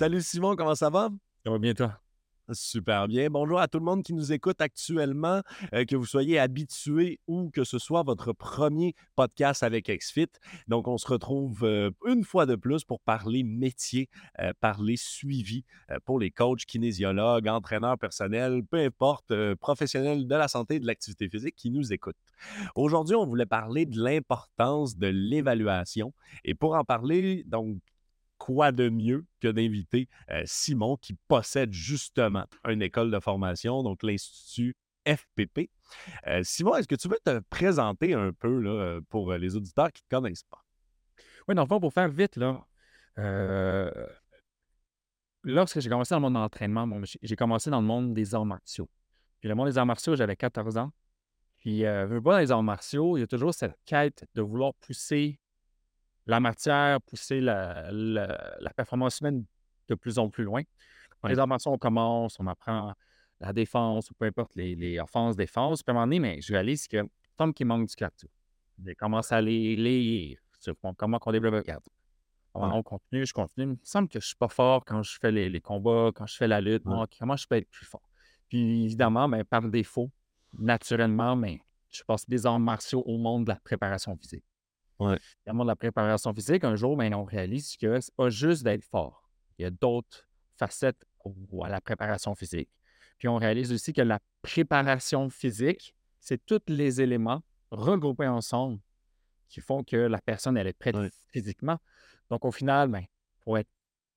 Salut Simon, comment ça va? Ça va bien, toi? Super bien. Bonjour à tout le monde qui nous écoute actuellement, euh, que vous soyez habitué ou que ce soit votre premier podcast avec XFIT. Donc, on se retrouve euh, une fois de plus pour parler métier, euh, parler suivi pour les coachs, kinésiologues, entraîneurs personnels, peu importe, professionnels de la santé et de l'activité physique qui nous écoutent. Aujourd'hui, on voulait parler de l'importance de l'évaluation. Et pour en parler, donc, quoi de mieux que d'inviter euh, Simon qui possède justement une école de formation, donc l'Institut FPP. Euh, Simon, est-ce que tu veux te présenter un peu là, pour les auditeurs qui ne te connaissent pas? Oui, dans le fond, pour faire vite, là, euh, lorsque j'ai commencé dans le monde de l'entraînement, j'ai commencé dans le monde des arts martiaux. Puis le monde des arts martiaux, j'avais 14 ans. Puis, euh, pas dans les arts martiaux, il y a toujours cette quête de vouloir pousser la matière, pousser la, performance humaine de plus en plus loin. Les arts on commence, on apprend la défense ou peu importe les, les offenses-défenses. Puis à un moment donné, mais je réalise que tant qu'il manque du cadre. Je commence à les lire sur comment on développe le cadre. On continue, je continue. Il me semble que je ne suis pas fort quand je fais les, combats, quand je fais la lutte. comment je peux être plus fort? Puis évidemment, ben, par défaut, naturellement, mais je passe des arts martiaux au monde de la préparation physique. Ouais. de la préparation physique, un jour, ben, on réalise que c'est pas juste d'être fort. Il y a d'autres facettes à la préparation physique. Puis on réalise aussi que la préparation physique, c'est tous les éléments regroupés ensemble qui font que la personne, elle est prête physiquement. Donc au final, ben, pour être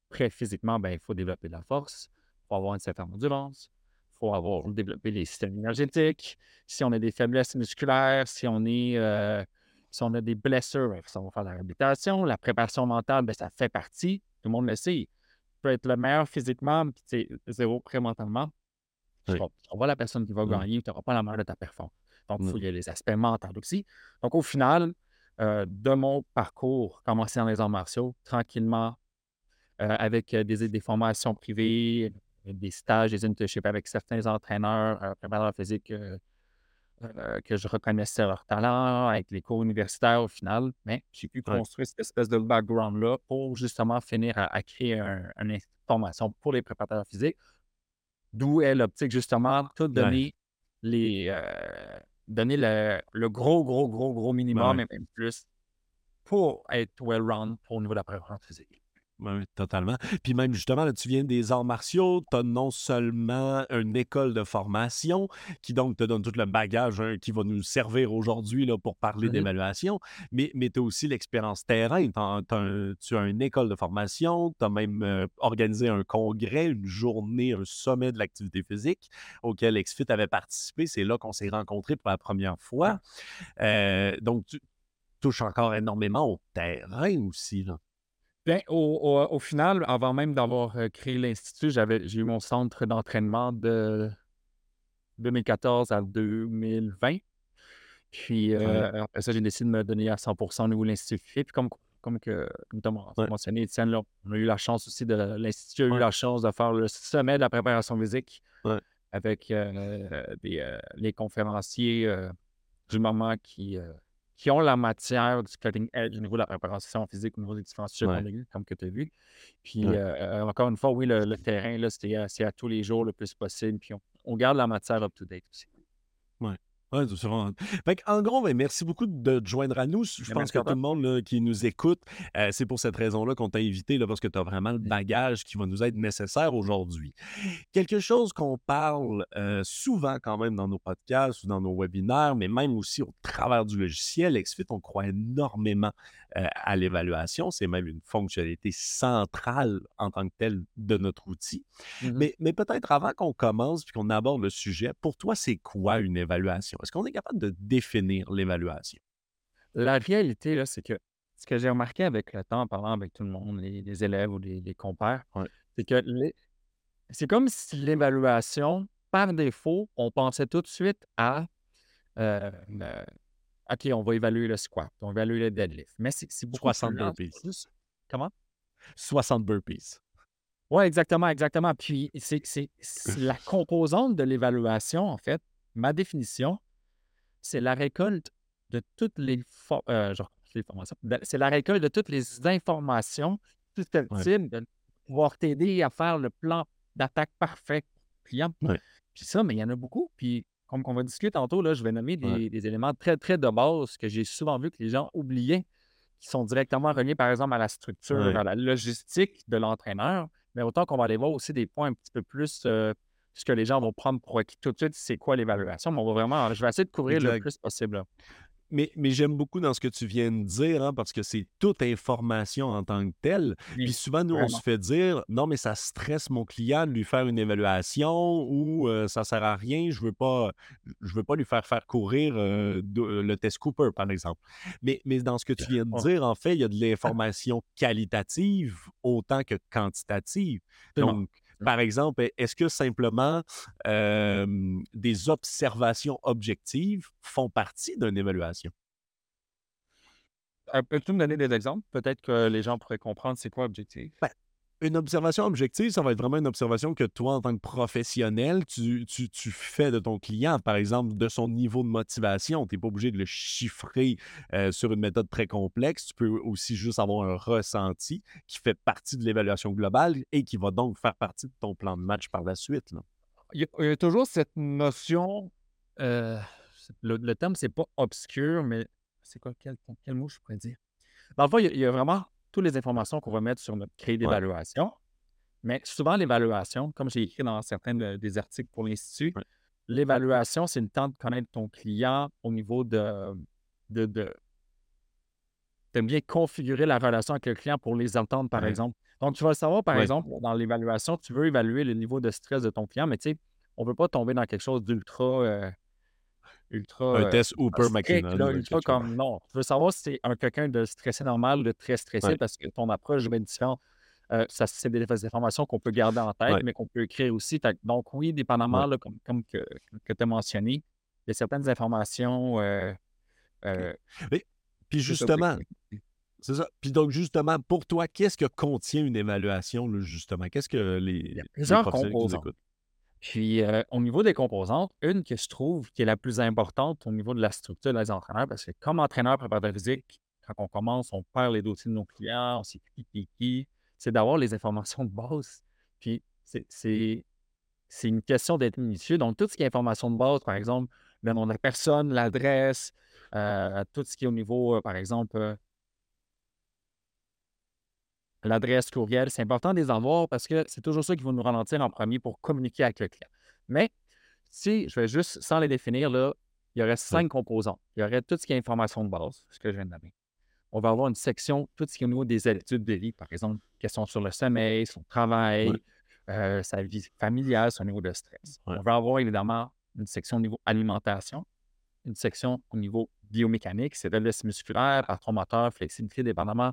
prêt physiquement, ben, il faut développer de la force, il faut avoir une certaine endurance, il faut avoir développé les systèmes énergétiques. Si on a des faiblesses musculaires, si on est euh, si on a des blessures, ben, ça va faire la réhabilitation. La préparation mentale, ben, ça fait partie. Tout le monde le sait. Tu peux être le meilleur physiquement, puis zéro prêt mentalement. Tu vois la personne qui va gagner, tu n'auras pas la meilleure de ta performance. Donc, il y a les aspects mentaux aussi. Donc, au final, euh, de mon parcours, commencer dans les arts martiaux, tranquillement, euh, avec euh, des, des, formations privées, des stages, des internships avec certains entraîneurs, préparateurs physiques euh, que je reconnaissais leur talent avec les cours universitaires au final, mais j'ai pu construire cette espèce de background-là pour justement finir à, créer une formation pour les préparateurs physiques, d'où est l'optique justement tout donner les euh, donner le, gros, gros, gros, gros minimum et même plus pour être well-round pour au niveau de la préparation physique. Oui, totalement. Puis même justement, tu viens des arts martiaux, tu as non seulement une école de formation qui donc te donne tout le bagage hein, qui va nous servir aujourd'hui pour parler mmh d'évaluation, mais, mais tu as aussi l'expérience terrain. tu as une école de formation, tu as même euh, organisé un congrès, une journée, un sommet de l'activité physique auquel XFIT avait participé. C'est là qu'on s'est rencontrés pour la première fois. Euh, donc, tu touches encore énormément au terrain aussi. Là. Bien, au, final, avant même d'avoir euh, créé l'Institut, j'avais, j'ai eu mon centre d'entraînement de 2014 à 2020. Puis euh, après ça, j'ai décidé de me donner à 100 au niveau de l'Institut. Puis comme, comme que, tu as mentionné, Étienne, là, on a eu la chance aussi de l'Institut a eu la chance de faire le sommet de la préparation physique avec euh, les conférenciers du moment qui qui ont la matière du cutting edge au niveau de la préparation physique, au niveau des différents sujets comme que tu as vu. Puis, euh, euh, encore une fois, oui, le, terrain, c'est à, tous les jours le plus possible. Puis, on, on garde la matière up-to-date aussi. Oui. Ouais, en gros, ben, merci beaucoup de te joindre à nous. Je pense que tout le monde qui nous écoute, euh, c'est pour cette raison-là qu'on t'a invité, là, parce que tu as vraiment le mmh. bagage qui va nous être nécessaire aujourd'hui. Quelque chose qu'on parle euh, souvent quand même dans nos podcasts ou dans nos webinaires, mais même aussi au travers du logiciel, XFIT, on croit énormément euh, à l'évaluation. C'est même une fonctionnalité centrale en tant que telle de notre outil. Mmh mais, mais peut-être avant qu'on commence puis qu'on aborde le sujet, pour toi, c'est quoi une évaluation? Est-ce qu'on est capable de définir l'évaluation? La réalité, là, c'est que ce que j'ai remarqué avec le temps, en parlant avec tout le monde, les, élèves ou les, compères, c'est que c'est comme si l'évaluation, par défaut, on pensait tout de suite à euh, OK, on va évaluer le squat, on va évaluer le deadlift. Mais c'est beaucoup 60 burpees. Comment? 60 burpees. Oui, exactement, exactement. Puis c'est la composante de l'évaluation, en fait, ma définition, c'est la récolte de toutes les, euh, c'est la récolte de toutes les informations susceptibles de pouvoir t'aider à faire le plan d'attaque parfait client. Puis ça, mais il y en a beaucoup. Puis comme on va discuter tantôt, là, je vais nommer des, éléments très, très de base que j'ai souvent vu que les gens oubliaient, qui sont directement reliés, par exemple, à la structure, à la logistique de l'entraîneur. Mais autant qu'on va aller voir aussi des points un petit peu plus euh, ce que les gens vont prendre pour acquis tout de suite, c'est quoi l'évaluation. Mais on va vraiment, je vais essayer de couvrir le plus possible. Mais, j'aime beaucoup dans ce que tu viens de dire, hein, parce que c'est toute information en tant que telle. Puis souvent, nous, on se fait dire non, mais ça stresse mon client de lui faire une évaluation ou ça ça sert à rien, je veux pas, je veux pas lui faire faire courir le test Cooper, par exemple. Mais, mais dans ce que tu viens de dire, en fait, il y a de l'information qualitative autant que quantitative. Donc, par exemple, est-ce que simplement des observations objectives font partie d'une évaluation? Euh, peux-tu me donner des exemples? Peut-être que les gens pourraient comprendre c'est quoi objectif? Ben, une observation objective, ça va être vraiment une observation que toi, en tant que professionnel, tu, fais de ton client, par exemple, de son niveau de motivation. Tu n'es pas obligé de le chiffrer euh, sur une méthode très complexe. Tu peux aussi juste avoir un ressenti qui fait partie de l'évaluation globale et qui va donc faire partie de ton plan de match par la suite. Il, y a, toujours cette notion, euh, le, le, terme, c'est pas obscur, mais c'est quoi, quel, mot je pourrais dire? Dans le fond, il y a vraiment toutes les informations qu'on va mettre sur notre grille d'évaluation. Mais souvent, l'évaluation, comme j'ai écrit dans certains des articles pour l'Institut, l'évaluation, c'est le temps de connaître ton client au niveau de, de, de, bien configurer la relation avec le client pour les entendre, par exemple. Donc, tu vas le savoir, par exemple, dans l'évaluation, tu veux évaluer le niveau de stress de ton client, mais tu sais, on ne veut pas tomber dans quelque chose d'ultra euh, ultra. Un euh, test Hooper McKinnon. comme non. Tu veux savoir si c'est un quelqu'un de stressé normal ou de très stressé parce que ton approche va être différente. Euh, ça, c'est des, informations qu'on peut garder en tête, mais qu'on peut écrire aussi. Donc, oui, dépendamment, comme, comme que, que tu as mentionné, il y a certaines informations. Euh, puis justement, c'est ça. Puis donc, justement, pour toi, qu'est-ce que contient une évaluation, justement? Qu'est-ce que les, les professionnels qui nous écoutent? Puis, euh, au niveau des composantes, une que je trouve qui est la plus importante au niveau de la structure des entraîneurs, parce que comme entraîneur préparateur physique, quand on commence, on perd les dossiers de nos clients, on sait qui qui qui, c'est d'avoir les informations de base. Puis, c'est une question d'être minutieux. Donc, tout ce qui est information de base, par exemple, le nom de la personne, l'adresse, euh, tout ce qui est au niveau, euh, par exemple, l'adresse courriel, c'est important de les avoir parce que c'est toujours ça qui va nous ralentir en premier pour communiquer avec le client. Mais si je vais juste, sans les définir, là, il y aurait cinq composants. Il y aurait tout ce qui est information de base, ce que je viens de nommer. On va avoir une section, tout ce qui est au niveau des habitudes de vie, par exemple, questions sur le sommeil, son travail, euh, sa vie familiale, son niveau de stress. On va avoir évidemment une section au niveau alimentation, une section au niveau biomécanique, c'est l'est musculaire, patron moteur, flexibilité, dépendamment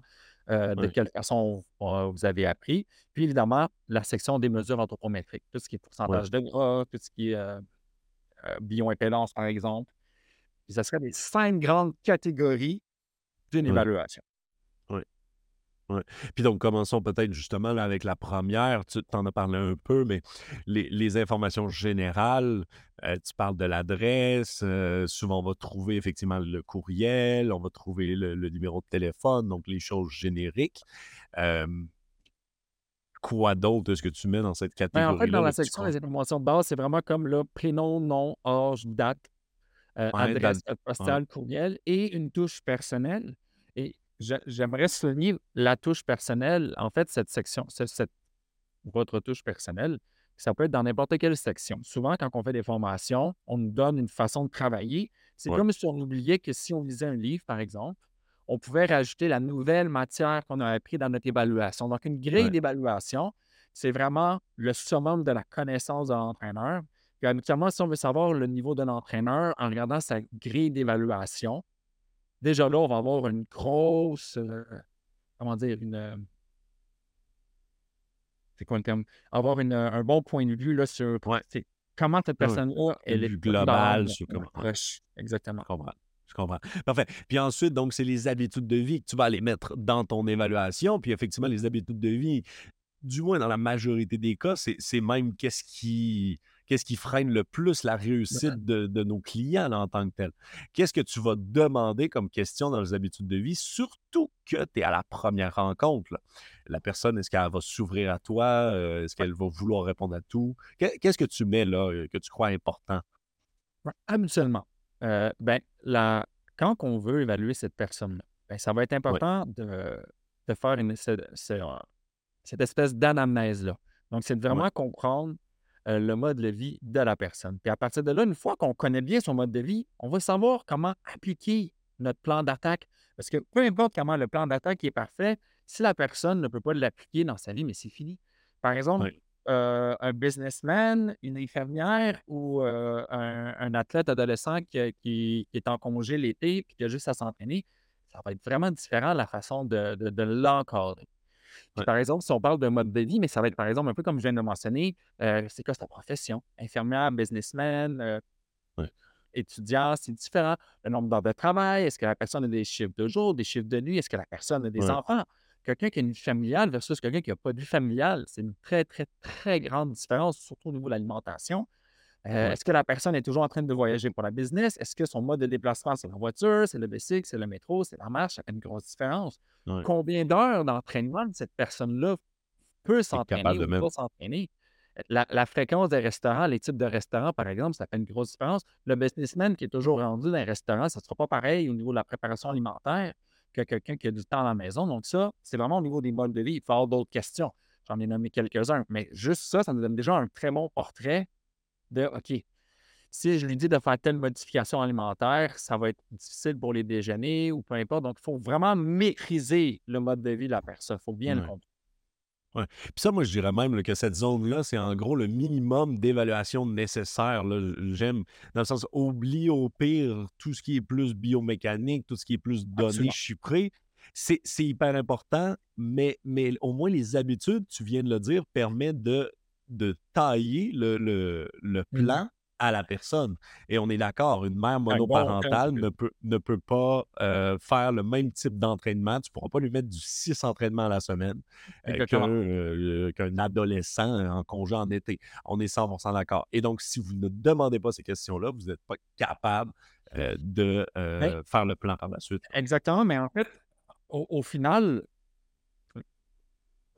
euh, de quelle façon vous avez appris. Puis évidemment, la section des mesures anthropométriques, tout ce qui est pourcentage de gras, tout ce qui est euh, euh, bioimpédance, par exemple. Puis ça serait les cinq grandes catégories d'une évaluation. Ouais. Puis donc, commençons peut-être justement là, avec la première. Tu en as parlé un peu, mais les, informations générales, euh, tu parles de l'adresse. Euh, souvent, on va trouver effectivement le courriel, on va trouver le, numéro de téléphone, donc les choses génériques. quoi d'autre est-ce que tu mets dans cette catégorie ben, En fait, dans la section des informations de base, c'est vraiment comme le prénom, nom, âge, date, euh, adresse postale, courriel et une touche personnelle. Et j'aimerais souligner la touche personnelle. En fait, cette section, cette, votre touche personnelle, ça peut être dans n'importe quelle section. Souvent, quand on fait des formations, on nous donne une façon de travailler. C'est comme si on oubliait que si on lisait un livre, par exemple, on pouvait rajouter la nouvelle matière qu'on a appris dans notre évaluation. Donc, une grille d'évaluation, c'est vraiment le summum de la connaissance de l'entraîneur. Puis, habituellement, si on veut savoir le niveau d'un entraîneur en regardant sa grille d'évaluation, déjà là, on va avoir une grosse, euh, comment dire, une. Euh, c'est quoi le terme? Avoir un bon point de vue là, sur comment cette personne-là, elle est globale sur comment. Exactement. Je comprends. Je comprends. Parfait. Puis ensuite, donc, c'est les habitudes de vie que tu vas aller mettre dans ton évaluation. Puis effectivement, les habitudes de vie, du moins dans la majorité des cas, c'est même qu'est-ce qui qu'est-ce qui freine le plus la réussite de, de nos clients en tant que tel? Qu'est-ce que tu vas demander comme question dans les habitudes de vie, surtout que tu es à la première rencontre. La personne, est-ce qu'elle va s'ouvrir à toi? Euh, est-ce qu'elle va vouloir répondre à tout? Qu'est-ce que tu mets là euh, que tu crois important? Absolument. Euh, ben, la, quand on veut évaluer cette personne-là, ben, ça va être important de, de, faire une, cette espèce d'anamnèse-là. Donc, c'est de vraiment comprendre le mode de vie de la personne. Puis à partir de là, une fois qu'on connaît bien son mode de vie, on va savoir comment appliquer notre plan d'attaque. Parce que peu importe comment le plan d'attaque est parfait, si la personne ne peut pas l'appliquer dans sa vie, mais c'est fini. Par exemple, un businessman, une infirmière ou un, athlète adolescent qui, est en congé l'été et qui a juste à s'entraîner, ça va être vraiment différent la façon de, de l'encadrer. Par exemple, si on parle de mode de vie, mais ça va être par exemple un peu comme je viens de mentionner, euh, c'est quoi ta profession? Infirmière, businessman, euh, étudiant, c'est différent. Le nombre d'heures de travail, est-ce que la personne a des chiffres de jour, des chiffres de nuit, est-ce que la personne a des enfants? Quelqu'un qui a une vie familiale versus quelqu'un qui n'a pas de vie familiale, c'est une très, très, très grande différence, surtout au niveau de l'alimentation. Euh, est-ce que la personne est toujours en train de voyager pour la business? Est-ce que son mode de déplacement, c'est la voiture, c'est le bicycle, c'est le métro, c'est la marche? Ça fait une grosse différence. Combien d'heures d'entraînement cette personne-là peut s'entraîner ou pas s'entraîner? La, fréquence des restaurants, les types de restaurants, par exemple, ça fait une grosse différence. Le businessman qui est toujours rendu dans un restaurant, ça ne sera pas pareil au niveau de la préparation alimentaire que quelqu'un qui a du temps à la maison. Donc, ça, c'est vraiment au niveau des modes de vie. Il faut avoir d'autres questions. J'en ai nommé quelques-uns, mais juste ça, ça nous donne déjà un très bon portrait de OK, si je lui dis de faire telle modification alimentaire, ça va être difficile pour les déjeuners ou peu importe. Donc, il faut vraiment maîtriser le mode de vie de la personne. Il faut bien le comprendre. Ouais. Puis ça, moi, je dirais même que cette zone-là, c'est en gros le minimum d'évaluation nécessaire. J'aime, dans le sens, oublie au pire tout ce qui est plus biomécanique, tout ce qui est plus données chiffrées. C'est hyper important, mais, mais au moins les habitudes, tu viens de le dire, permettent de de tailler le, le, mmh plan à la personne. Et on est d'accord, une mère monoparentale ne, peut, ne peut pas euh, faire le même type d'entraînement. Tu ne pourras pas lui mettre du 6 entraînements à la semaine euh, euh, qu'un adolescent en congé en été. On est 100% d'accord. Et donc, si vous ne demandez pas ces questions-là, vous n'êtes pas capable de faire le plan par la suite. Exactement, mais en fait, au, au final,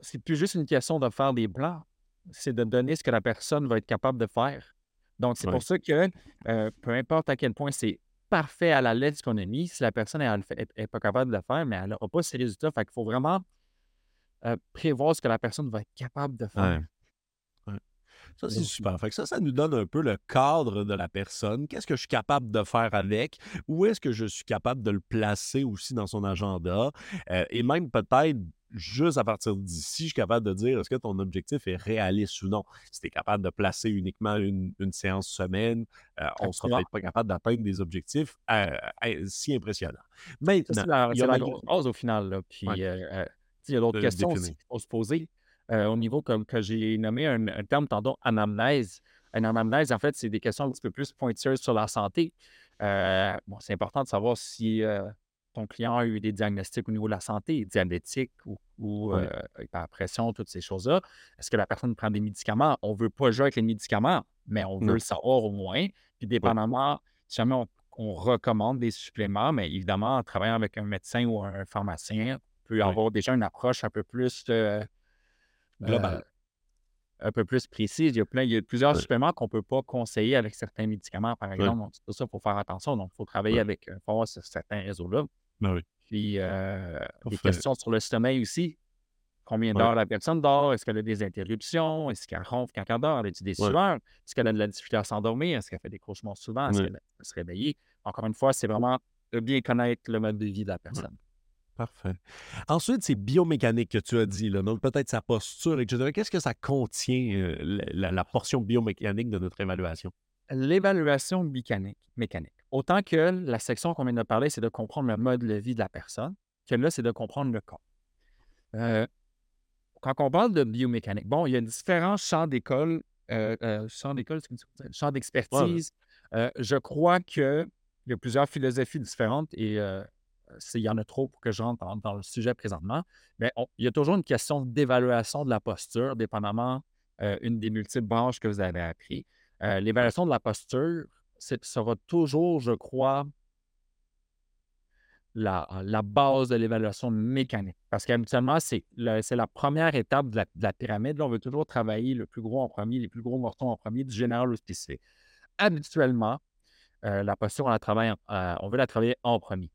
c'est plus juste une question de faire des plans c'est de donner ce que la personne va être capable de faire. Donc, c'est pour ça que euh, peu importe à quel point c'est parfait à la lettre ce qu'on a mis, si la personne n'est pas capable de le faire, mais elle n'aura pas ses résultats. Fait qu'il faut vraiment euh, prévoir ce que la personne va être capable de faire. Ça, c'est super. Fait que ça, ça nous donne un peu le cadre de la personne. Qu'est-ce que je suis capable de faire avec? Où est-ce que je suis capable de le placer aussi dans son agenda? Euh, et même peut-être juste à partir d'ici, je suis capable de dire est-ce que ton objectif est réaliste ou non? Si tu es capable de placer uniquement une, séance semaine, euh, on ne sera peut-être pas capable d'atteindre des objectifs euh, euh, si impressionnants. Maintenant, il y a la grosse base au final. Puis, il y a d'autres questions aussi qu'il faut se poser. au niveau comme que j'ai nommé un, terme tantôt anamnèse. Une anamnèse, en fait, c'est des questions un petit peu plus pointueuses sur la santé. bon, c'est important de savoir si ton client a eu des diagnostics au niveau de la santé, diabétique ou, ou euh, pression, toutes ces choses-là. Est-ce que la personne prend des médicaments? On ne veut pas jouer avec les médicaments, mais on veut le savoir au moins. Puis dépendamment, si jamais on, recommande des suppléments, mais évidemment, en travaillant avec un médecin ou un pharmacien, on peut avoir déjà une approche un peu plus euh, globale. Euh, un peu plus précise. Il y a, plein, il y a plusieurs suppléments qu'on ne peut pas conseiller avec certains médicaments, par exemple. Donc, c'est pour ça qu'il faut faire attention. Donc, il faut travailler avec, faut avoir certains réseaux-là. Ben Puis, euh, des questions sur le sommeil aussi. Combien d'heures la personne dort? Est-ce qu'elle a des interruptions? Est-ce qu'elle ronfle quand elle dort? Elle a des sueurs? Est-ce qu'elle a de la difficulté à s'endormir? Est-ce qu'elle fait des cauchemars souvent? Est-ce qu'elle peut se réveiller? Encore une fois, c'est vraiment de bien connaître le mode de vie de la personne. Parfait. Ensuite, c'est biomécanique que tu as dit, là. donc peut-être sa posture, etc. Qu'est-ce que ça contient, euh, la, portion biomécanique de notre évaluation? L'évaluation mécanique, mécanique. Autant que la section qu'on vient de parler, c'est de comprendre le mode de vie de la personne, que là, c'est de comprendre le corps. Euh, quand on parle de biomécanique, bon, il y a différents champs d'école, euh, euh champs d'école, champs d'expertise. je crois qu'il y a plusieurs philosophies différentes et il y en a trop pour que je rentre dans, le sujet présentement. Mais il y a toujours une question d'évaluation de la posture, dépendamment une des multiples branches que vous avez appris. L'évaluation de la posture sera toujours, je crois, la, la base de l'évaluation mécanique. Parce qu'habituellement, c'est la première étape de la, pyramide. Là, on veut toujours travailler le plus gros en premier, les plus gros morceaux en premier, du général au spécifique. Habituellement, euh, la posture, on, la travaille, euh, on veut la travailler en premier.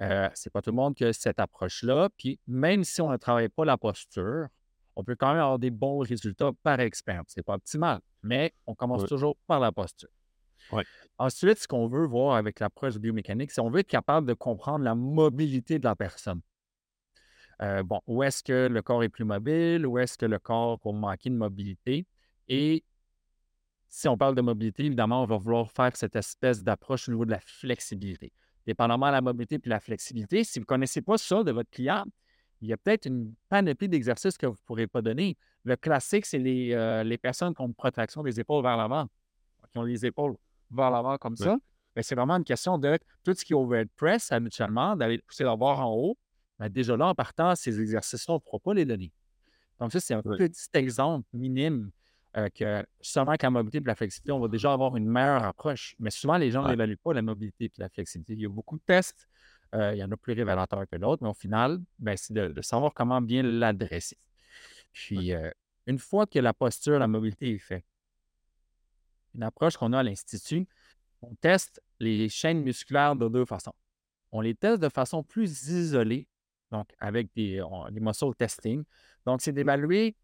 Euh, c'est pas tout le monde qui a cette approche-là. Puis même si on ne travaille pas la posture, on peut quand même avoir des bons résultats par expérience. C'est pas optimal, mais on commence toujours par la posture. Ensuite, ce qu'on veut voir avec l'approche biomécanique, c'est qu'on veut être capable de comprendre la mobilité de la personne. Euh, bon, où est-ce que le corps est plus mobile, où est-ce que le corps va manquer de mobilité. Et si on parle de mobilité, évidemment, on va vouloir faire cette espèce d'approche au niveau de la flexibilité. Dépendamment de la mobilité et la flexibilité, si vous ne connaissez pas ça de votre client, il y a peut-être une panoplie d'exercices que vous ne pourrez pas donner. Le classique, c'est les, euh, les personnes qui ont une protection des épaules vers l'avant, qui ont les épaules vers l'avant comme ça. Mais c'est vraiment une question de tout ce qui est overhead press habituellement, d'aller pousser la barre en haut. Mais déjà là, en partant, ces exercices-là, on ne pourra pas les donner. Donc, ça, c'est un petit exemple minime euh, que seulement avec la mobilité et la flexibilité, on va déjà avoir une meilleure approche. Mais souvent, les gens n'évaluent pas la mobilité et la flexibilité. Il y a beaucoup de tests. Euh, il y en a plus révélateurs que d'autres, mais au final, ben, c'est de, savoir comment bien l'adresser. Puis, euh, une fois que la posture, la mobilité est faite, une approche qu'on a à l'Institut, on teste les chaînes musculaires de deux façons. On les teste de façon plus isolée, donc avec des, muscle testing. Donc, c'est d'évaluer,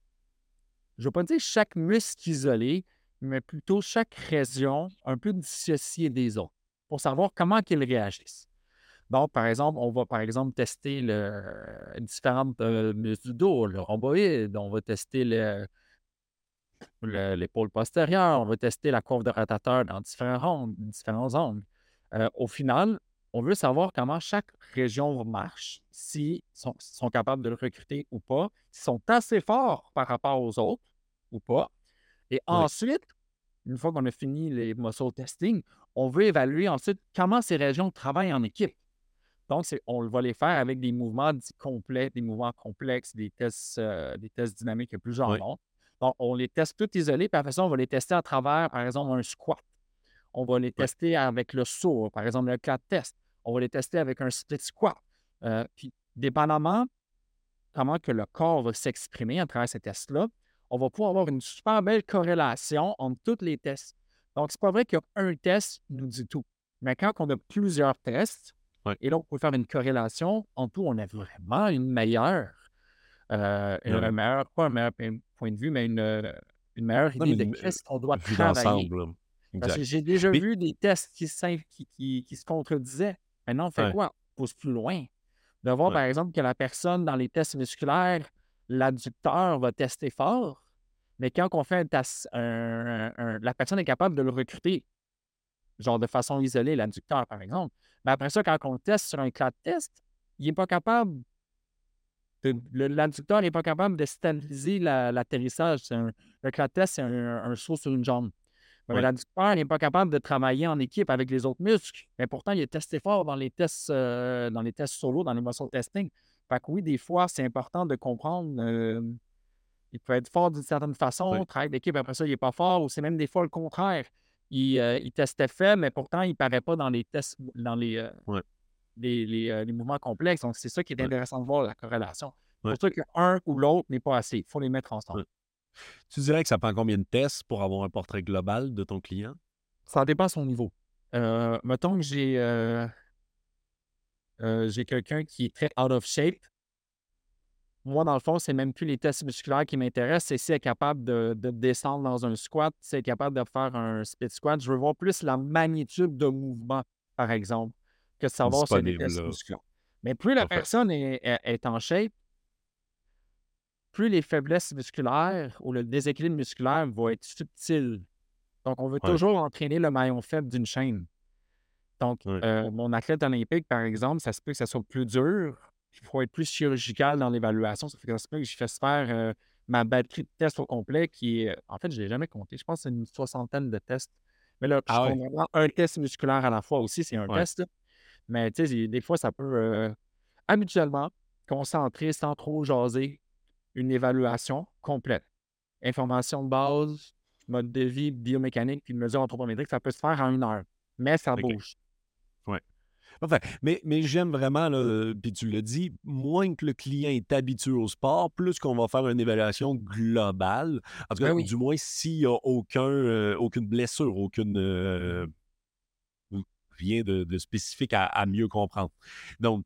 je ne veux pas dire chaque muscle isolé, mais plutôt chaque région un peu dissociée des autres pour savoir comment ils réagissent. Donc, par exemple, on va par exemple tester le, différentes euh, muscles du dos, le rhomboïde, on va tester le, l'épaule postérieure, on va tester la courbe de rotateur dans différents, différents angles. Euh, au final, on veut savoir comment chaque région marche, s'ils sont, sont, capables de le recruter ou pas, s'ils sont assez forts par rapport aux autres ou pas. Et ensuite, une fois qu'on a fini les muscle testing, on veut évaluer ensuite comment ces régions travaillent en équipe. Donc, on va les faire avec des mouvements complets, des mouvements complexes, des tests, euh, des tests dynamiques plusieurs on les teste tout isolés, puis après ça, on va les tester à travers, par exemple, un squat. On va les tester avec le saut, par exemple, le clat test. On va les tester avec un split squat. Euh, puis, dépendamment comment que le corps va s'exprimer à travers ces tests-là, on va pouvoir avoir une super belle corrélation entre tous les tests. Donc, c'est pas vrai qu'un test nous dit tout. Mais quand on a plusieurs tests, et là, on peut faire une corrélation, en tout, on a vraiment une meilleure euh, un meilleur, pas un meilleur point de vue, mais une, euh, une meilleure idée de qu'est-ce qu'on doit travailler. Parce que j'ai déjà vu des tests qui, qui, qui, se contredisaient. Maintenant, on fait quoi? On pousse plus loin. De voir, par exemple, que la personne, dans les tests musculaires, l'adducteur va tester fort, mais quand on fait un test, la personne est capable de le recruter, genre de façon isolée, l'adducteur, par exemple. Mais après ça, quand on teste sur un clat test, il n'est pas capable L'inducteur n'est pas capable de stabiliser l'atterrissage. le clat test, c'est un, saut sur une jambe. L'inducteur n'est pas capable de travailler en équipe avec les autres muscles. Mais pourtant, il est testé fort dans les tests, euh, dans les tests solo, dans les muscle testing. Fait que oui, des fois, c'est important de comprendre. Euh, il peut être fort d'une certaine façon, travailler d'équipe, après ça, il n'est pas fort, ou c'est même des fois le contraire. Il, euh, il testait faible, mais pourtant, il ne paraît pas dans les tests, dans les, les, mouvements complexes. Donc, c'est ça qui est intéressant de voir, la corrélation. C'est pour ça qu'un ou l'autre n'est pas assez. Il faut les mettre ensemble. Tu dirais que ça prend combien de tests pour avoir un portrait global de ton client? Ça dépend de son niveau. Euh, mettons que j'ai euh, j'ai quelqu'un qui est très out of shape. Moi, dans le fond, c'est même plus les tests musculaires qui m'intéressent, c'est si elle est capable de, de, descendre dans un squat, si elle est capable de faire un split squat. Je veux voir plus la magnitude de mouvement, par exemple que de savoir si des tests musculaires. Mais plus la personne est, en shape, plus les faiblesses musculaires ou le déséquilibre musculaire va être subtil. Donc, on veut toujours entraîner le maillon faible d'une chaîne. Donc, euh, mon athlète olympique, par exemple, ça se peut que ça soit plus dur. Il faut être plus chirurgical dans l'évaluation. Ça fait que ça se peut que je fasse faire euh, ma batterie de tests au complet qui est. En fait, je ne l'ai jamais compté. Je pense que c'est une soixantaine de tests. Mais là, je ah un test musculaire à la fois aussi, c'est un test. Mais tu sais, des fois, ça peut euh, habituellement concentrer sans trop jaser une évaluation complète. Information de base, mode de vie biomécanique puis mesure anthropométrique, ça peut se faire en une heure, mais ça bouge. Ouais. Enfin, mais, mais j'aime vraiment, là, puis tu l'as dit, moins que le client est habitué au sport, plus qu'on va faire une évaluation globale. En tout Ben cas, oui. du moins s'il n'y a aucun, euh, aucune blessure, aucune euh, rien de, de spécifique à, à mieux comprendre. Donc,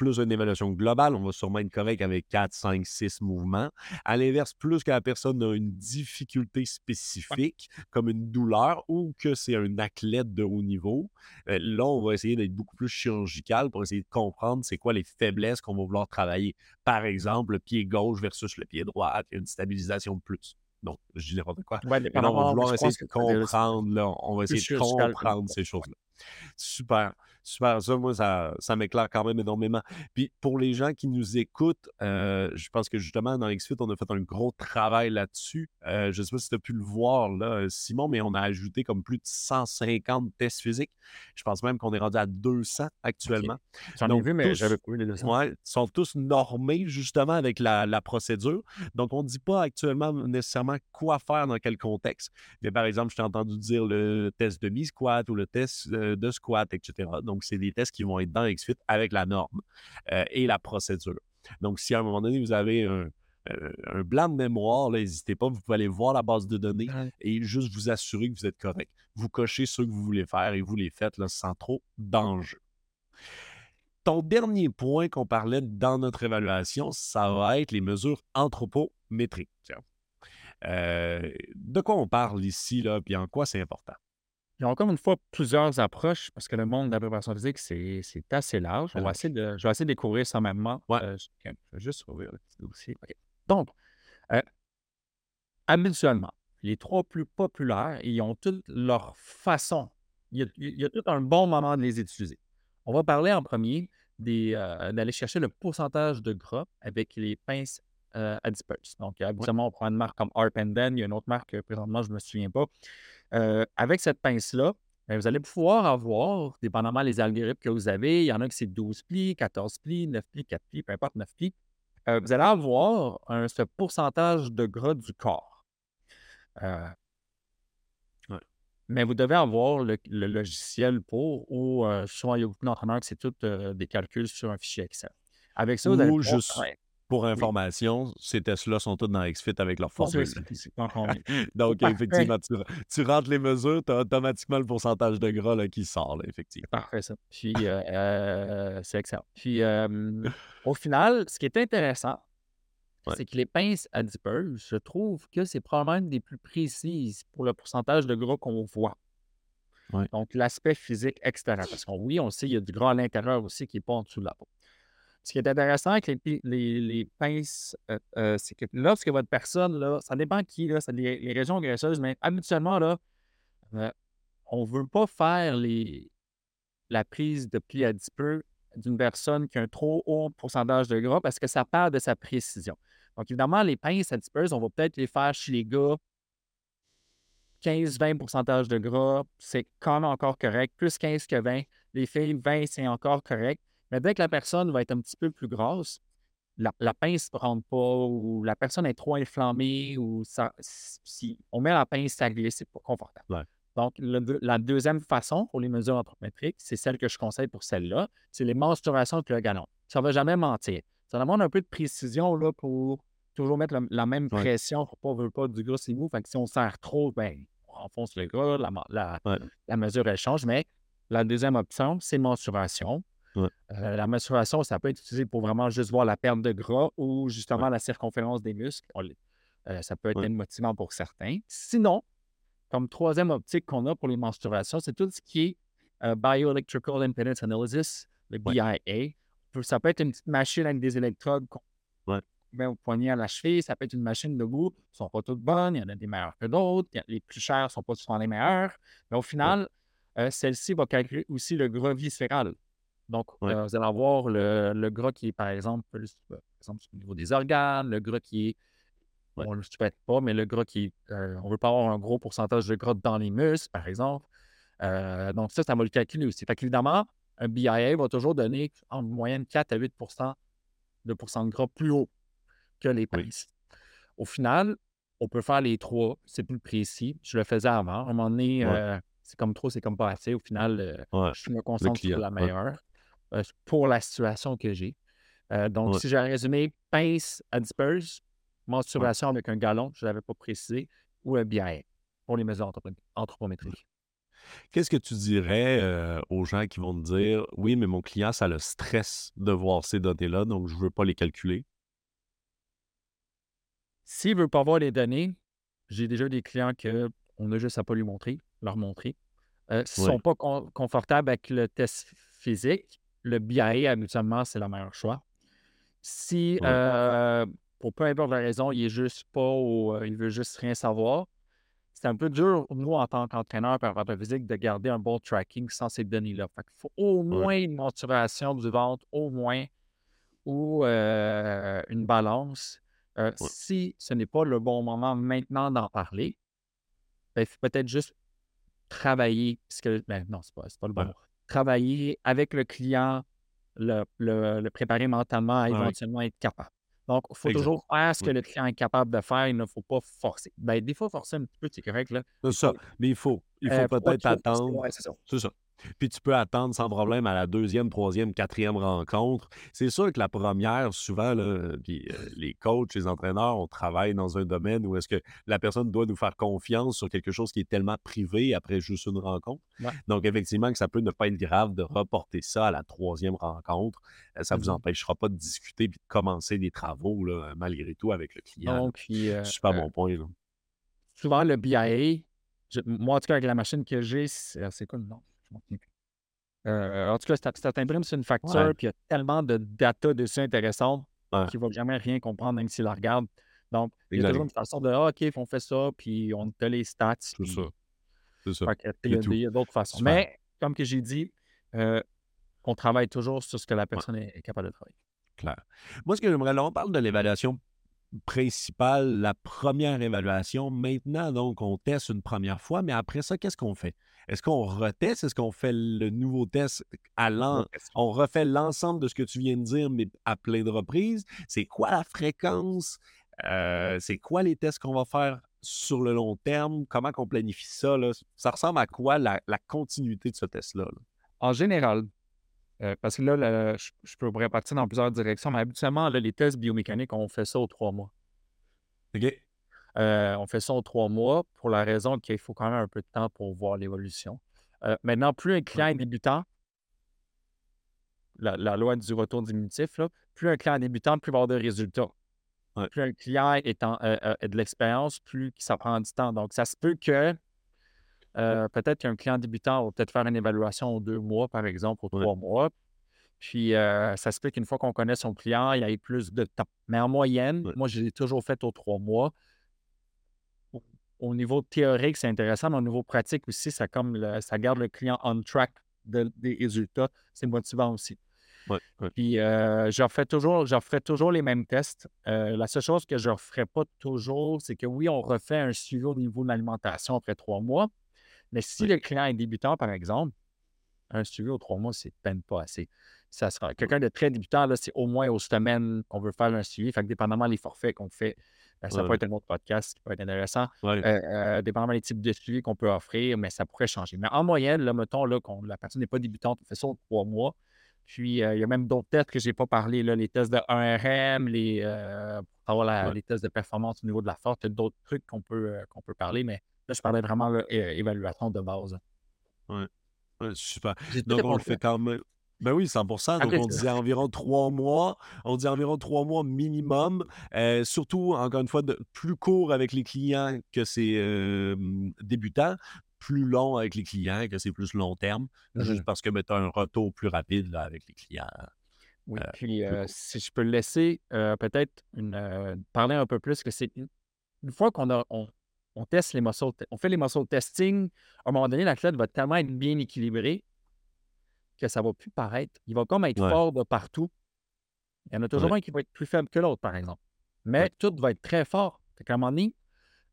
plus une évaluation globale, on va sûrement être correct avec 4, 5, 6 mouvements. À l'inverse, plus que la personne a une difficulté spécifique, comme une douleur ou que c'est un athlète de haut niveau, euh, là, on va essayer d'être beaucoup plus chirurgical pour essayer de comprendre c'est quoi les faiblesses qu'on va vouloir travailler. Par exemple, le pied gauche versus le pied droit, il y a une stabilisation de plus. Donc, je dis n'importe quoi. Ouais, Mais là, on va vouloir essayer de comprendre, là, on va essayer de comprendre ces choses-là. Super, super. Ça, moi, ça, ça m'éclaire quand même énormément. Puis pour les gens qui nous écoutent, euh, je pense que justement, dans XFIT, on a fait un gros travail là-dessus. Euh, je ne sais pas si tu as pu le voir, là, Simon, mais on a ajouté comme plus de 150 tests physiques. Je pense même qu'on est rendu à 200 actuellement. J'en ai vu, mais tous- j'avais pas eu les 200. Ouais, sont tous normés justement avec la, la procédure. Donc, on ne dit pas actuellement nécessairement quoi faire dans quel contexte. Mais par exemple, je t'ai entendu dire le test de mi-squat ou le test euh, de squat, etc. Donc, c'est des tests qui vont être dans XFIT avec la norme euh, et la procédure. Donc, si à un moment donné, vous avez un, euh, un blanc de mémoire, n'hésitez pas, vous pouvez aller voir la base de données et juste vous assurer que vous êtes correct. Vous cochez ceux que vous voulez faire et vous les faites là, sans trop d'enjeux. Ton dernier point qu'on parlait dans notre évaluation, ça va être les mesures anthropométriques. Euh, de quoi on parle ici, là, puis en quoi c'est important? Il y a encore une fois plusieurs approches parce que le monde de la préparation physique, c'est c'est assez large. On va Alors, essayer de, je vais essayer de découvrir ça même. Ouais. Euh, je vais juste ouvrir le petit dossier. Donc, euh, habituellement, les trois plus populaires, ils ont toutes leur façon. Il y, a, il y a tout un bon moment de les utiliser. On va parler en premier des, euh, d'aller chercher le pourcentage de gras avec les pinces euh, adipeuses. Donc, habituellement, on prend une marque comme Arpenden. Il y a une autre marque, présentement, je ne me souviens pas. Euh, avec cette pince-là, ben, vous allez pouvoir avoir, dépendamment des algorithmes que vous avez, il y en a qui c'est 12 plis, 14 plis, 9 plis, 4 plis, peu importe, 9 plis. euh, vous allez avoir un- ce pourcentage de gras du corps. Euh, Ouais. mais vous devez avoir le, le logiciel pour, ou euh, souvent il y a beaucoup d'entraîneurs que c'est tout des calculs sur un fichier Excel. Avec ça, vous allez Ou pouvoir- juste ouais, pour information, ces tests-là sont tous dans XFIT avec leur pour formule. Donc, Parfait. effectivement, tu, tu rentres les mesures, tu as automatiquement le pourcentage de gras là, qui sort, là, effectivement. Parfait, ça. Puis, euh, euh, c'est excellent. Puis, euh, au final, ce qui est intéressant, Ouais. c'est que les pinces adipeuses, je trouve que c'est probablement une des plus précises pour le pourcentage de gras qu'on voit. Ouais. Donc, l'aspect physique extérieur. Parce qu'on, oui, on sait qu'il y a du gras à l'intérieur aussi qui n'est pas en dessous de la peau. Ce qui est intéressant avec les, les, pinces, euh, euh, c'est que lorsque votre personne, là, ça dépend qui, là, c'est les, les régions graisseuses, mais habituellement, là, euh, on ne veut pas faire les, la prise de pli adipeux d'une personne qui a un trop haut pourcentage de gras parce que ça perd de sa précision. Donc, évidemment, les pinces adipeuses, on va peut-être les faire chez les gars 15-20 pourcentage de gras, c'est quand même encore correct. Plus 15 que 20. Les filles, 20, c'est encore correct. Mais dès que la personne va être un petit peu plus grosse, la, la pince ne rentre pas ou la personne est trop inflammée ou ça, si on met la pince, ça glisse, c'est pas confortable. Ouais. Donc, le la deuxième façon pour les mesures anthropométriques, c'est celle que je conseille pour celle-là, c'est les mensurations avec le galon. Ça ne va jamais mentir. Ça demande un peu de précision là, pour toujours mettre la même Ouais. pression pour pas, veut pas du gras, c'est mou. Fait que si on serre trop, ben, on enfonce le gras, la, la- Ouais. la mesure, elle change. Mais la deuxième option, c'est mensuration. Ouais. Euh, la mensuration, ça peut être utilisé pour vraiment juste voir la perte de gras ou justement la circonférence des muscles. On euh, ça peut être Ouais. motivant pour certains. Sinon, comme troisième optique qu'on a pour les mensurations, c'est tout ce qui est euh, Bioelectrical Impedance Analysis, le. BIA. Ça peut être une petite machine avec des électrodes qu'on met au poignet à la cheville. Ça peut être une machine debout. Elles ne sont pas toutes bonnes. Il y en a des meilleures que d'autres. Les plus chères ne sont pas souvent les meilleures. Mais au final, celle-ci va calculer aussi le gras viscéral. Donc, Ouais. euh, vous allez avoir le, le gras qui est, par exemple, plus, euh, par exemple, au niveau des organes, le gras qui est Ouais. on ne le souhaite pas, mais le gras qui est. euh, on ne veut pas avoir un gros pourcentage de gras dans les muscles, par exemple. Euh, donc, ça, ça va le calculer aussi. Fait qu'évidemment, un BIA va toujours donner en moyenne 4 à 8 de pourcent de gras plus haut que les Oui. pinces. Au final, on peut faire les trois, c'est plus précis. Je le faisais avant. À un moment donné, Ouais. c'est comme trop, c'est comme pas assez. Au final, je me concentre sur la meilleure euh, pour la situation que j'ai. Euh, donc, Ouais. si j'ai résumé pince à disperse, mensuration avec un galon, je ne l'avais pas précisé, ou un BIA pour les mesures anthropo- anthropométriques. Qu'est-ce que tu dirais euh, aux gens qui vont te dire Oui, mais mon client, ça le stress de voir ces données-là, donc je ne veux pas les calculer? S'il ne veut pas voir les données, j'ai déjà des clients qu'on a juste à pas lui montrer, leur montrer. Euh, S'ils ne Ouais. sont pas con- confortables avec le test physique, le BIA, habituellement, c'est le meilleur choix. Si, Ouais. euh, pour peu importe la raison, il est juste pas euh, il veut juste rien savoir, c'est un peu dur, nous, en tant qu'entraîneur préparateur physique, de garder un bon tracking sans ces données-là. Fait qu'il faut au Ouais. moins une mensuration du ventre, au moins, ou euh, une balance. Ouais. Si ce n'est pas le bon moment maintenant d'en parler, ben, il faut peut-être juste travailler, parce que, ben, non, c'est pas, pas le bon. Travailler avec le client, le, le- le préparer mentalement à éventuellement être capable. Donc, il faut Exact. toujours faire ce que le client est capable de faire. Il ne faut pas forcer. Ben, des fois, forcer un petit peu, c'est correct. C'est ça. Mais il faut, il faut Euh, peut-être attendre. c'est ça. Puis tu peux attendre sans problème à la deuxième, troisième, quatrième rencontre. C'est sûr que la première, souvent, là, puis, euh, les coachs, les entraîneurs, on travaille dans un domaine où est-ce que la personne doit nous faire confiance sur quelque chose qui est tellement privé après juste une rencontre. Ouais. Donc, effectivement, que ça peut ne pas être grave de reporter ça à la troisième rencontre. Euh, Ça ne vous Mhm. empêchera pas de discuter puis de commencer des travaux, là, malgré tout, avec le client. Donc, puis, euh, Super euh, bon point. Là. souvent, le BIA, je- moi, en tout cas, avec la machine que j'ai, c'est quoi le nom? Euh, en tout cas, ça, ça t'imprime sur une facture, puis il y a tellement de data dessus intéressante Ouais. qu'il ne va jamais rien comprendre, même s'il la regarde. Donc, il y a toujours une façon de Ah, OK, on fait ça, puis on te les stats. C'est ça. C'est ça. Il y a, d'autres façons. Mais, comme que j'ai dit, euh, on travaille toujours sur ce que la personne est, est capable de travailler. Clair. Moi, ce que j'aimerais, là, on parle de l'évaluation principale, la première évaluation. Maintenant, donc, on teste une première fois, mais après ça, qu'est-ce qu'on fait? Est-ce qu'on reteste? Est-ce qu'on fait le nouveau test à l'an? On refait l'ensemble de ce que tu viens de dire, mais à plein de reprises? C'est quoi la fréquence? Euh, c'est quoi les tests qu'on va faire sur le long terme? Comment qu'on planifie ça? là? Ça ressemble à quoi la, la continuité de ce test-là? là? En général, euh, parce que là, je, je pourrais partir dans plusieurs directions, mais habituellement, là, les tests biomécaniques, on fait ça aux trois mois. OK? Euh, on fait ça aux trois mois pour la raison qu'il faut quand même un peu de temps pour voir l'évolution. Euh, maintenant, plus un client est débutant, la, la loi du retour diminutif, là, plus un client est débutant, plus il va avoir de résultats. Ouais. Plus un client est en, euh, a de l'expérience, plus ça prend du temps. Donc, ça se peut que peut-être qu'un client débutant va peut-être faire une évaluation aux deux mois, par exemple, aux Ouais. trois mois. Puis, euh, ça se peut qu'une fois qu'on connaît son client, il y ait plus de temps. Mais en moyenne, Ouais. moi, je l'ai toujours fait aux trois mois. Au- Au niveau théorique, c'est intéressant, mais au niveau pratique aussi, ça, comme le- ça garde le client on track de- des résultats. C'est motivant aussi. Ouais, ouais. Puis, euh, je refais toujours, je toujours les mêmes tests. Euh, la seule chose que je ne referai pas toujours, c'est que oui, on refait un suivi au niveau de l'alimentation après trois mois. Mais si le client est débutant, par exemple, un suivi aux trois mois, c'est peine pas assez. Ça sera quelqu'un de très débutant, là, c'est au moins aux semaines qu'on veut faire un suivi. Fait que dépendamment des forfaits qu'on fait, ça Ouais. peut être un autre podcast qui peut être intéressant. Ouais. Euh, euh, dépendamment des types de suivi qu'on peut offrir, mais ça pourrait changer. Mais en moyenne, là, mettons là, qu'on la personne n'est pas débutante, on fait ça aux trois mois. Puis, euh, il y a même d'autres tests que je n'ai pas parlé, là, les tests de 1RM, les, pour avoir la- Ouais. les tests de performance au niveau de la force, d'autres trucs qu'on peut, qu'on peut parler, mais là, je parlais vraiment là, évaluation de base. Ouais, super. Donc, on le fait quand même. Ben oui, 100 Donc, Ok, on disait environ trois mois. On dit environ trois mois minimum. Euh, surtout, encore une fois, de, plus court avec les clients que c'est euh, débutant, plus long avec les clients que c'est plus long terme, juste Mhm. parce que tu as un retour plus rapide là, avec les clients. Oui, Euh, puis euh, si je peux le laisser peut-être parler un peu plus, que c'est une, fois qu'on a on, on teste les muscle, on fait les muscle testing, à un moment donné, l'athlète va tellement être bien équilibré que ça va plus paraître. Il va comme être Ouais. fort de partout. Il y en a toujours Ouais. un qui va être plus faible que l'autre, par exemple. Mais Ouais. tout va être très fort. Fait qu'à un moment donné,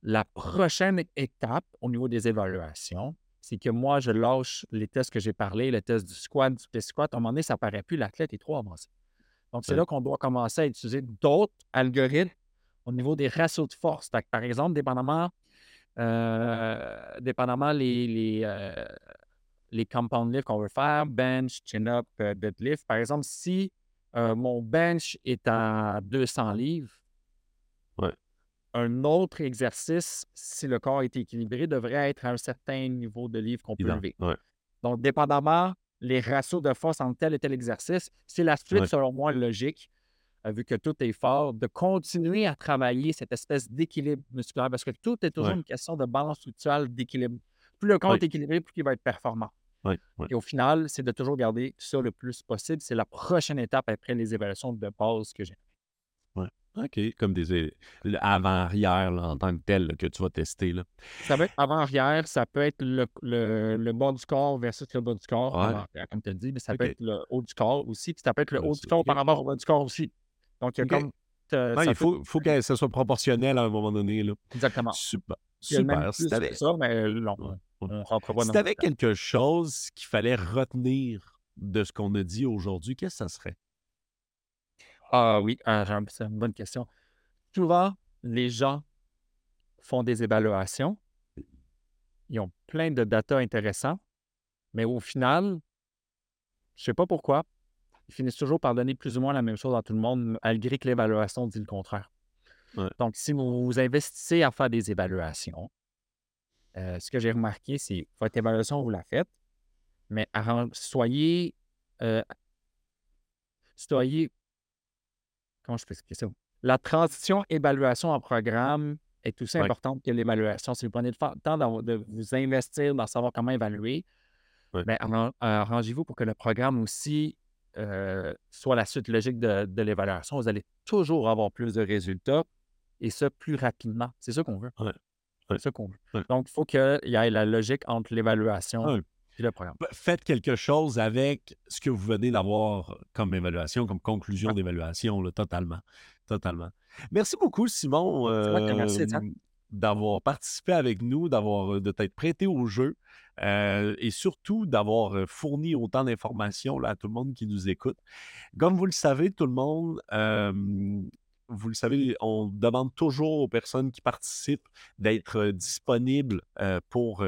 la prochaine étape au niveau des évaluations, c'est que moi, je lâche les tests que j'ai parlé, le test du squat, du split squat. À un moment donné, ça paraît plus, l'athlète est trop avancé. Donc, c'est là qu'on doit commencer à utiliser d'autres algorithmes au niveau des ratios de force. par exemple, dépendamment, euh, dépendamment les, les, euh, les compound lifts qu'on veut faire, bench, chin-up, euh, deadlift. Par exemple, si mon bench est à 200 livres, un autre exercice, si le corps est équilibré, devrait être à un certain niveau de livre qu'on peut lever. Donc, dépendamment les ratios de force entre tel et tel exercice, c'est la suite, selon moi, logique, euh, vu que tout est fort, de continuer à travailler cette espèce d'équilibre musculaire, parce que tout est toujours une question de balance structurelle, d'équilibre. Plus le corps est équilibré, plus il va être performant. Et au final, c'est de toujours garder ça le plus possible. C'est la prochaine étape après les évaluations de base que j'ai. OK, comme des avant-arrière en tant que tel que tu vas tester. Là. Ça peut être avant-arrière, ça peut être le, le, bas du corps versus le bas du corps, comme tu as dit, mais ça peut être le haut du corps aussi, puis ça peut être le haut du corps par rapport au bas du corps aussi. Donc, il y a comme. il faut, faut que ça soit proportionnel à un moment donné. Là. Exactement. Super. Super. Ça, mais non, on rentre pas Si tu avais quelque chose qu'il fallait retenir de ce qu'on a dit aujourd'hui, qu'est-ce que ça serait? Ah oui, ah, c'est une bonne question. Souvent, les gens font des évaluations. Ils ont plein de data intéressants, mais au final, je ne sais pas pourquoi, ils finissent toujours par donner plus ou moins la même chose à tout le monde, malgré que l'évaluation dit le contraire. Donc, si vous, vous investissez à faire des évaluations, euh, ce que j'ai remarqué, c'est votre évaluation, vous la faites, mais soyez, euh, soyez comment je peux expliquer ça? La transition évaluation en programme est aussi importante que l'évaluation. Si vous prenez le temps de vous investir dans savoir comment évaluer, ben, arrangez-vous pour que le programme aussi euh, soit la suite logique de, l'évaluation. Vous allez toujours avoir plus de résultats et ça plus rapidement. C'est ça qu'on veut. Donc, il faut qu'il y ait la logique entre l'évaluation bah, faites quelque chose avec ce que vous venez d'avoir comme évaluation, comme conclusion d'évaluation, totalement. Totalement. Merci beaucoup, Simon, euh, d'avoir participé avec nous, d'avoir euh, de t'être prêté au jeu euh, et surtout d'avoir fourni autant d'informations à tout le monde qui nous écoute. Comme vous le savez, tout le monde, vous le savez, on demande toujours aux personnes qui participent d'être disponibles pour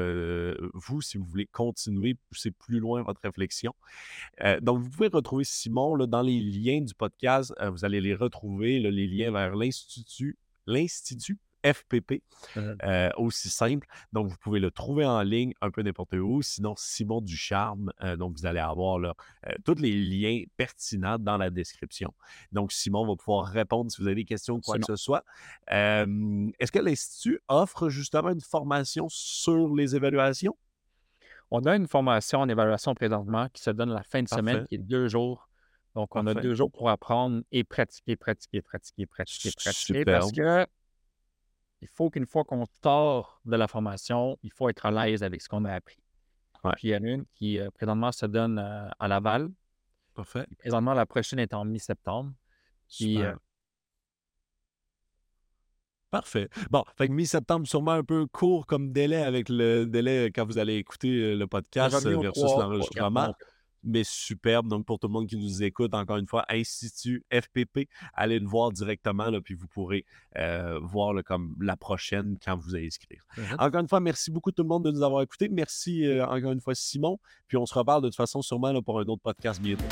vous si vous voulez continuer, pousser plus loin votre réflexion. donc, vous pouvez retrouver Simon dans les liens du podcast. vous allez les retrouver, les liens vers l'Institut, l'Institut FPP, mmh euh, aussi simple. Donc, vous pouvez le trouver en ligne un peu n'importe où. Sinon, Simon Ducharme. Euh, donc, vous allez avoir là, euh, tous les liens pertinents dans la description. Donc, Simon va pouvoir répondre si vous avez des questions ou quoi que ce soit. Est-ce que l'Institut offre justement une formation sur les évaluations? On a une formation en évaluation présentement qui se donne la fin de semaine, qui est deux jours. Donc, on a deux jours pour apprendre et pratiquer, pratiquer, pratiquer, pratiquer, pratiquer. Parce que il faut qu'une fois qu'on sort de la formation, il faut être à l'aise avec ce qu'on a appris. Puis il y en a une qui euh, présentement se donne euh, à Laval. Parfait. Présentement, la prochaine est en mi-septembre. Euh, Parfait. Bon, fait que mi-septembre, sûrement un peu court comme délai avec le délai quand vous allez écouter le podcast versus l'enregistrement mais superbe. Donc, pour tout le monde qui nous écoute, encore une fois, Institut FPP, allez le voir directement, là, puis vous pourrez euh, voir comme la prochaine quand vous allez inscrire. Encore une fois, merci beaucoup tout le monde de nous avoir écoutés. Merci euh, encore une fois, Simon. Puis on se reparle de toute façon sûrement là, pour un autre podcast bientôt.